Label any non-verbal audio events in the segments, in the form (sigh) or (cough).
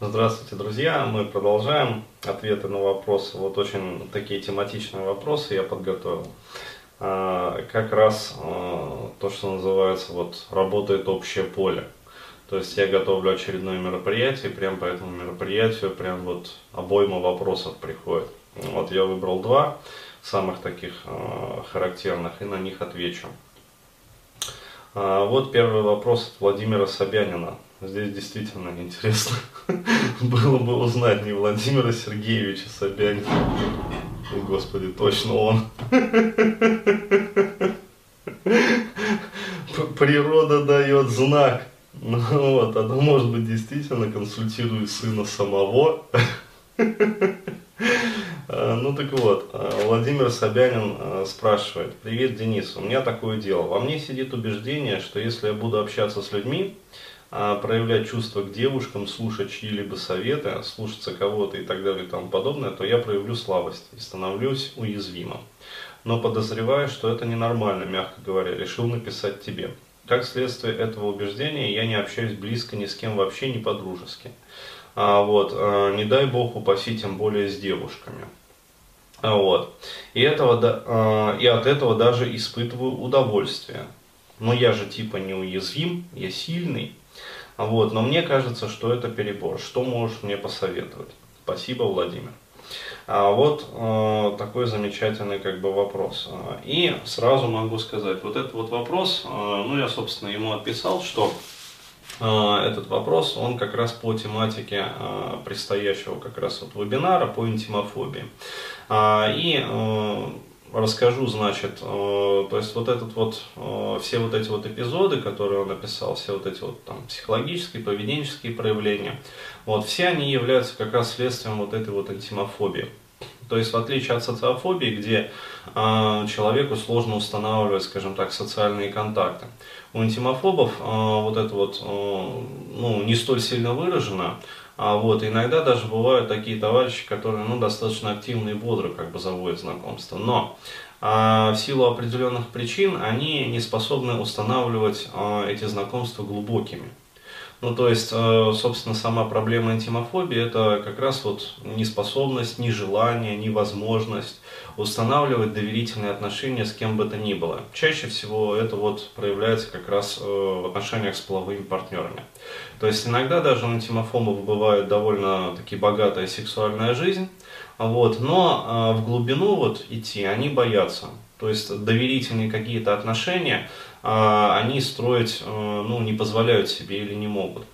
Здравствуйте, друзья! Мы продолжаем ответы на вопросы. Вот очень такие тематичные вопросы я подготовил. А, как раз а, то, что называется, вот работает общее поле. То есть я готовлю очередное мероприятие, прям по этому мероприятию прям вот обойма вопросов приходит. Вот я выбрал два самых таких а, характерных и на них отвечу. Вот первый вопрос от Владимира Собянина. Здесь действительно интересно (laughs) было бы узнать не Владимира Сергеевича Собянина. О, Господи, точно он. (laughs) Природа дает знак. Ну вот, а то может быть действительно консультирует сына самого. (laughs) А, ну так вот, а, Владимир Собянин а, спрашивает. Привет, Денис, у меня такое дело. Во мне сидит убеждение, что если я буду общаться с людьми, а, проявлять чувства к девушкам, слушать чьи-либо советы, слушаться кого-то и так далее и тому подобное, то я проявлю слабость и становлюсь уязвимым. Но подозреваю, что это ненормально, мягко говоря, решил написать тебе. Как следствие этого убеждения, я не общаюсь близко ни с кем вообще, не по-дружески. А, вот, а, не дай бог упаси, тем более с девушками. А, вот. И, этого, а, и от этого даже испытываю удовольствие. Но я же типа неуязвим, я сильный, вот, но мне кажется, что это перебор. Что можешь мне посоветовать? Спасибо, Владимир. А вот э, такой замечательный как бы вопрос. И сразу могу сказать, вот этот вот вопрос, э, ну я собственно ему отписал, что э, этот вопрос, он как раз по тематике э, предстоящего как раз вот вебинара по интимофобии. Э, и э, расскажу, значит, э, то есть вот этот вот, э, все вот эти вот эпизоды, которые он написал, все вот эти вот там психологические, поведенческие проявления, вот все они являются как раз следствием вот этой вот антимофобии. То есть в отличие от социофобии, где э, человеку сложно устанавливать, скажем так, социальные контакты, у антимофобов э, вот это вот э, ну, не столь сильно выражено, а вот иногда даже бывают такие товарищи, которые ну, достаточно активно и бодро как бы заводят знакомство. Но а, в силу определенных причин они не способны устанавливать а, эти знакомства глубокими. Ну, то есть, э, собственно, сама проблема интимофобии – это как раз вот неспособность, нежелание, невозможность устанавливать доверительные отношения с кем бы то ни было. Чаще всего это вот проявляется как раз э, в отношениях с половыми партнерами. То есть, иногда даже у интимофобов бывает довольно таки богатая сексуальная жизнь, вот, но э, в глубину вот идти они боятся. То есть доверительные какие-то отношения они строить э, ну, не позволяют себе или не могут.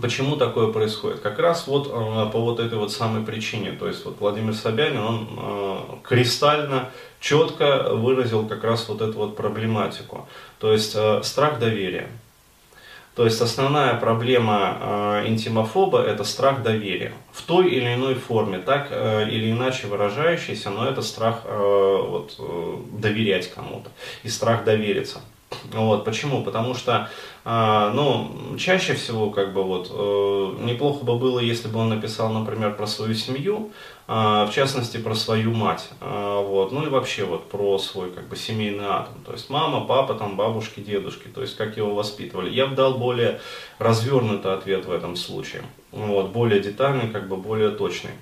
Почему такое происходит? Как раз вот э, по вот этой вот самой причине. То есть вот Владимир Собянин, он э, кристально четко выразил как раз вот эту вот проблематику. То есть страх доверия. То есть основная проблема интимофоба – это страх доверия. В той или иной форме, так или иначе выражающийся, но это страх вот, доверять кому-то и страх довериться. Вот, почему? Потому что, э, ну, чаще всего, как бы вот, э, неплохо бы было, если бы он написал, например, про свою семью, э, в частности, про свою мать, э, вот, ну и вообще вот про свой, как бы, семейный атом, то есть мама, папа, там, бабушки, дедушки, то есть как его воспитывали. Я бы дал более развернутый ответ в этом случае, вот, более детальный, как бы, более точный.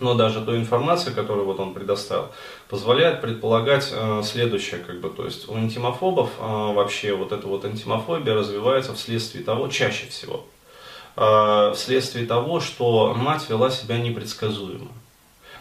Но даже той информация, которую вот он предоставил, позволяет предполагать э, следующее, как бы, то есть у антимофобов э, вообще вот эта вот антимофобия развивается вследствие того, чаще всего, э, вследствие того, что мать вела себя непредсказуемо.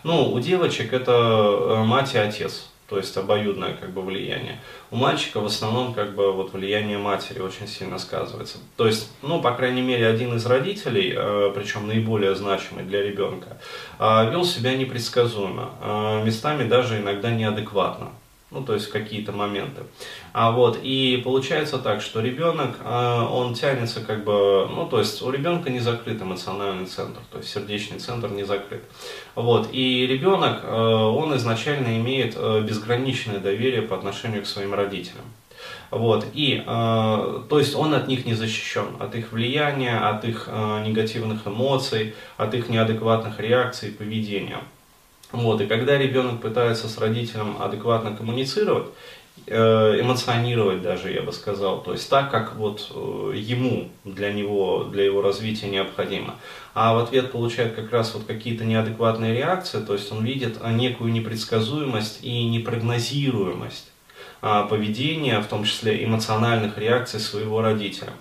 Ну, у девочек это э, мать и отец, то есть обоюдное как бы влияние. У мальчика в основном как бы вот влияние матери очень сильно сказывается. То есть, ну, по крайней мере, один из родителей, э, причем наиболее значимый для ребенка, э, вел себя непредсказуемо, э, местами даже иногда неадекватно ну, то есть какие-то моменты. А вот, и получается так, что ребенок, э, он тянется как бы, ну, то есть у ребенка не закрыт эмоциональный центр, то есть сердечный центр не закрыт. Вот, и ребенок, э, он изначально имеет э, безграничное доверие по отношению к своим родителям. Вот, и, то есть он от них не защищен, от их влияния, от их негативных эмоций, от их неадекватных реакций и поведения. Вот, и когда ребенок пытается с родителем адекватно коммуницировать, э, эмоционировать даже, я бы сказал, то есть так, как вот э, ему, для него, для его развития необходимо. А в ответ получает как раз вот какие-то неадекватные реакции, то есть он видит некую непредсказуемость и непрогнозируемость поведения, в том числе эмоциональных реакций своего родителя.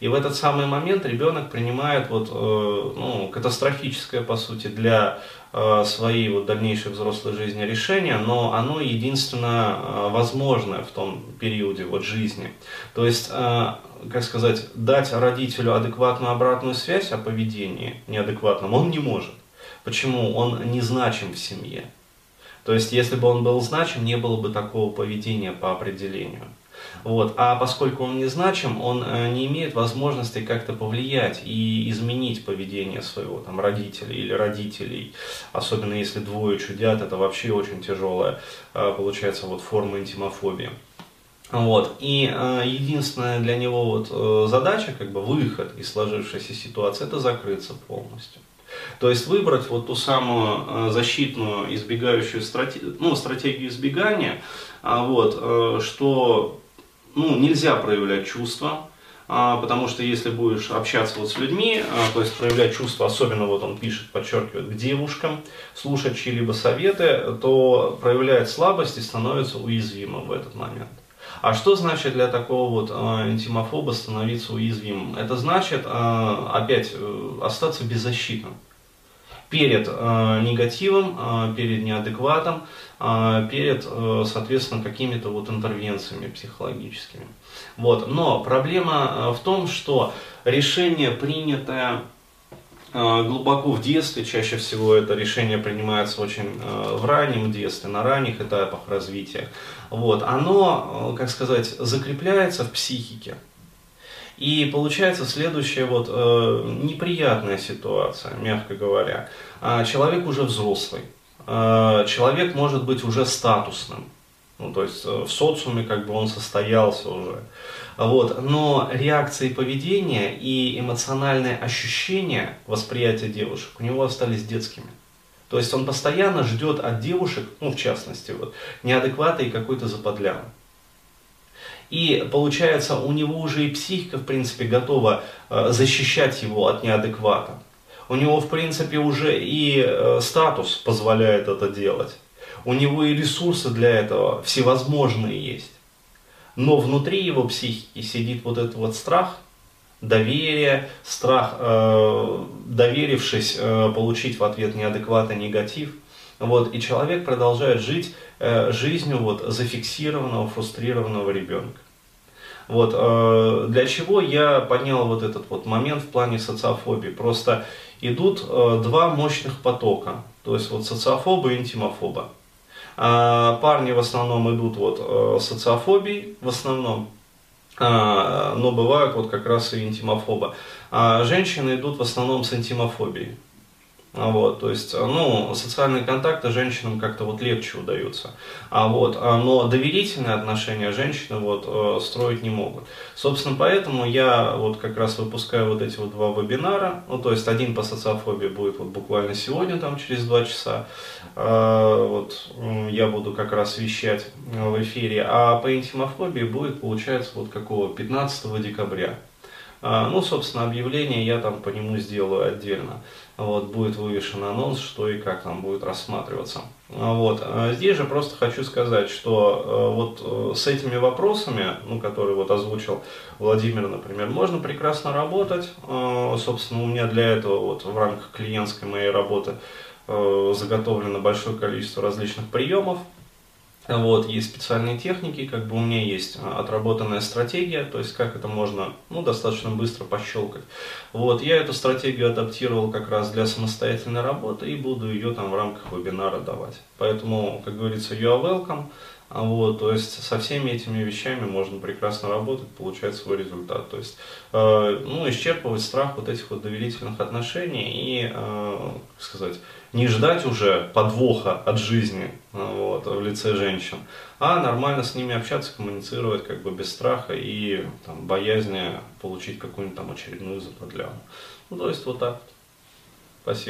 И в этот самый момент ребенок принимает вот, э, ну, катастрофическое, по сути, для э, своей вот дальнейшей взрослой жизни решение, но оно единственно э, возможное в том периоде вот жизни. То есть, как сказать, дать родителю адекватную обратную связь о поведении неадекватном он не может. Почему? Он не значим в семье. То есть, если бы он был значим, не было бы такого поведения по определению. Вот. А поскольку он не значим, он э, не имеет возможности как-то повлиять и изменить поведение своего там, родителя или родителей. Особенно если двое чудят, это вообще очень тяжелая э, получается вот, форма интимофобии. Вот. И э, единственная для него вот, э, задача, как бы выход из сложившейся ситуации, это закрыться полностью. То есть выбрать вот ту самую э, защитную избегающую стратегию, ну, стратегию избегания, а, вот, э, что ну, нельзя проявлять чувства, а, потому что если будешь общаться вот с людьми, а, то есть проявлять чувства, особенно вот он пишет, подчеркивает, к девушкам, слушать чьи-либо советы, то проявляет слабость и становится уязвимым в этот момент. А что значит для такого вот э, интимофоба становиться уязвимым? Это значит, э, опять, остаться беззащитным перед э, негативом, э, перед неадекватом, э, перед, э, соответственно, какими-то вот интервенциями психологическими. Вот. Но проблема э, в том, что решение, принятое э, глубоко в детстве, чаще всего это решение принимается очень э, в раннем детстве, на ранних этапах развития, вот, оно, как сказать, закрепляется в психике. И получается следующая вот э, неприятная ситуация, мягко говоря. А, человек уже взрослый, э, человек может быть уже статусным, ну, то есть э, в социуме как бы он состоялся уже. Вот. Но реакции поведения и эмоциональные ощущения восприятия девушек у него остались детскими. То есть он постоянно ждет от девушек, ну в частности, вот, неадеквата и какой-то заподляны. И получается, у него уже и психика, в принципе, готова э, защищать его от неадеквата. У него, в принципе, уже и э, статус позволяет это делать. У него и ресурсы для этого всевозможные есть. Но внутри его психики сидит вот этот вот страх, доверие, страх, э, доверившись, э, получить в ответ неадекватный негатив. Вот, и человек продолжает жить Э, жизнью вот зафиксированного, фрустрированного ребенка. Вот, э, для чего я поднял вот этот вот момент в плане социофобии? Просто идут э, два мощных потока, то есть вот социофоба и интимофоба. А парни в основном идут вот социофобией, в основном, а, но бывают вот как раз и интимофоба. А женщины идут в основном с интимофобией. А вот, то есть, ну, социальные контакты женщинам как-то вот легче удаются. А вот, а, но доверительные отношения женщины вот э, строить не могут. Собственно, поэтому я вот как раз выпускаю вот эти вот два вебинара. Ну, то есть, один по социофобии будет вот буквально сегодня, там, через два часа. А, вот, я буду как раз вещать в эфире. А по интимофобии будет, получается, вот какого, 15 декабря. Ну, собственно, объявление я там по нему сделаю отдельно вот, будет вывешен анонс, что и как там будет рассматриваться. Вот. А здесь же просто хочу сказать, что э, вот э, с этими вопросами, ну, которые вот озвучил Владимир, например, можно прекрасно работать. Э, собственно, у меня для этого вот в рамках клиентской моей работы заготовлено большое количество различных приемов, вот, есть специальные техники, как бы у меня есть а, отработанная стратегия, то есть как это можно ну, достаточно быстро пощелкать. Вот, я эту стратегию адаптировал как раз для самостоятельной работы и буду ее там в рамках вебинара давать. Поэтому, как говорится, you are welcome. Вот, то есть со всеми этими вещами можно прекрасно работать, получать свой результат. То есть, э, ну, исчерпывать страх вот этих вот доверительных отношений и, э, как сказать, не ждать уже подвоха от жизни э, вот, в лице женщин, а нормально с ними общаться, коммуницировать как бы без страха и там, боязни получить какую-нибудь там очередную заподляну. Ну, то есть вот так.